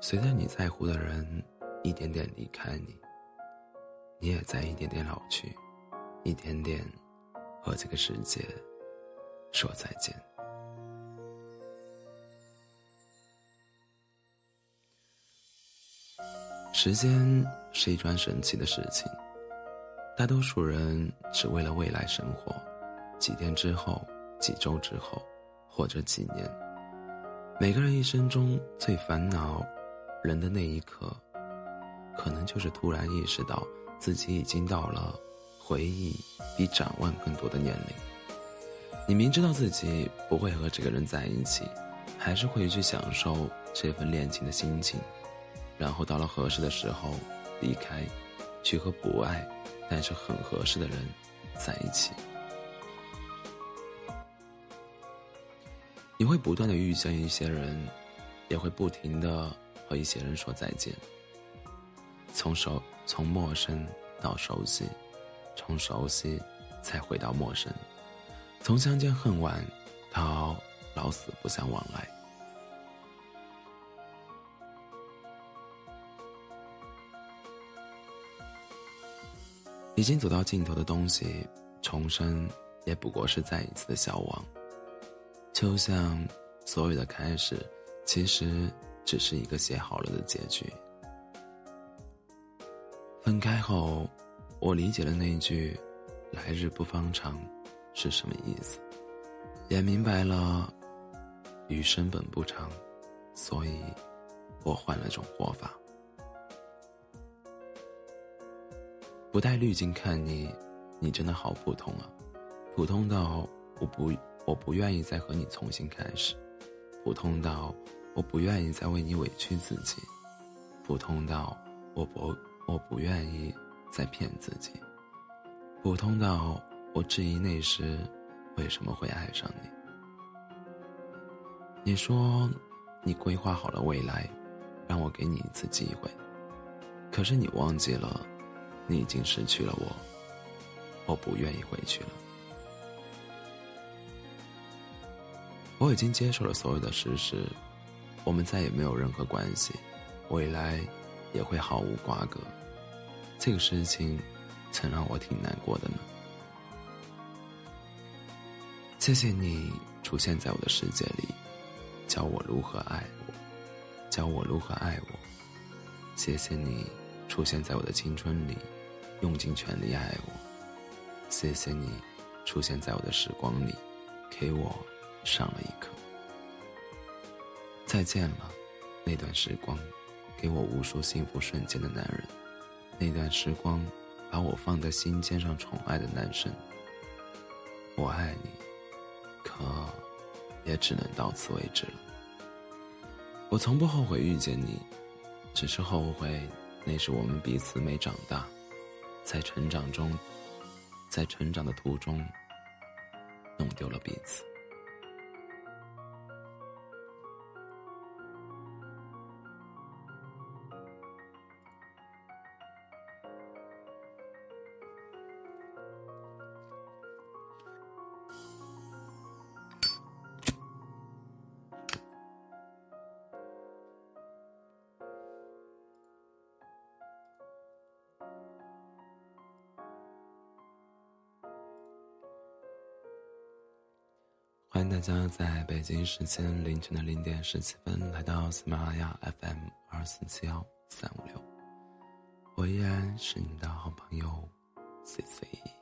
随着你在乎的人一点点离开你，你也在一点点老去，一点点和这个世界说再见。时间是一桩神奇的事情，大多数人只为了未来生活，几天之后、几周之后，或者几年。每个人一生中最烦恼人的那一刻，可能就是突然意识到自己已经到了回忆比展望更多的年龄。你明知道自己不会和这个人在一起，还是会去享受这份恋情的心情。然后到了合适的时候，离开，去和不爱，但是很合适的人在一起。你会不断的遇见一些人，也会不停的和一些人说再见。从熟从陌生到熟悉，从熟悉再回到陌生，从相见恨晚到老死不相往来。已经走到尽头的东西，重生也不过是再一次的消亡。就像所有的开始，其实只是一个写好了的结局。分开后，我理解了那句“来日不方长”是什么意思，也明白了余生本不长，所以我换了种活法。不带滤镜看你，你真的好普通啊，普通到我不我不愿意再和你重新开始，普通到我不愿意再为你委屈自己，普通到我不我不愿意再骗自己，普通到我质疑那时为什么会爱上你。你说你规划好了未来，让我给你一次机会，可是你忘记了。你已经失去了我，我不愿意回去了。我已经接受了所有的事实，我们再也没有任何关系，未来也会毫无瓜葛。这个事情曾让我挺难过的呢。谢谢你出现在我的世界里，教我如何爱我，教我如何爱我。谢谢你出现在我的青春里。用尽全力爱我，谢谢你出现在我的时光里，给我上了一课。再见了，那段时光，给我无数幸福瞬间的男人，那段时光，把我放在心尖上宠爱的男生。我爱你，可也只能到此为止了。我从不后悔遇见你，只是后悔那时我们彼此没长大。在成长中，在成长的途中，弄丢了彼此。欢迎大家在北京时间凌晨的零点十七分来到喜马拉雅 FM 二四七幺三五六，我依然是你的好朋友 C C。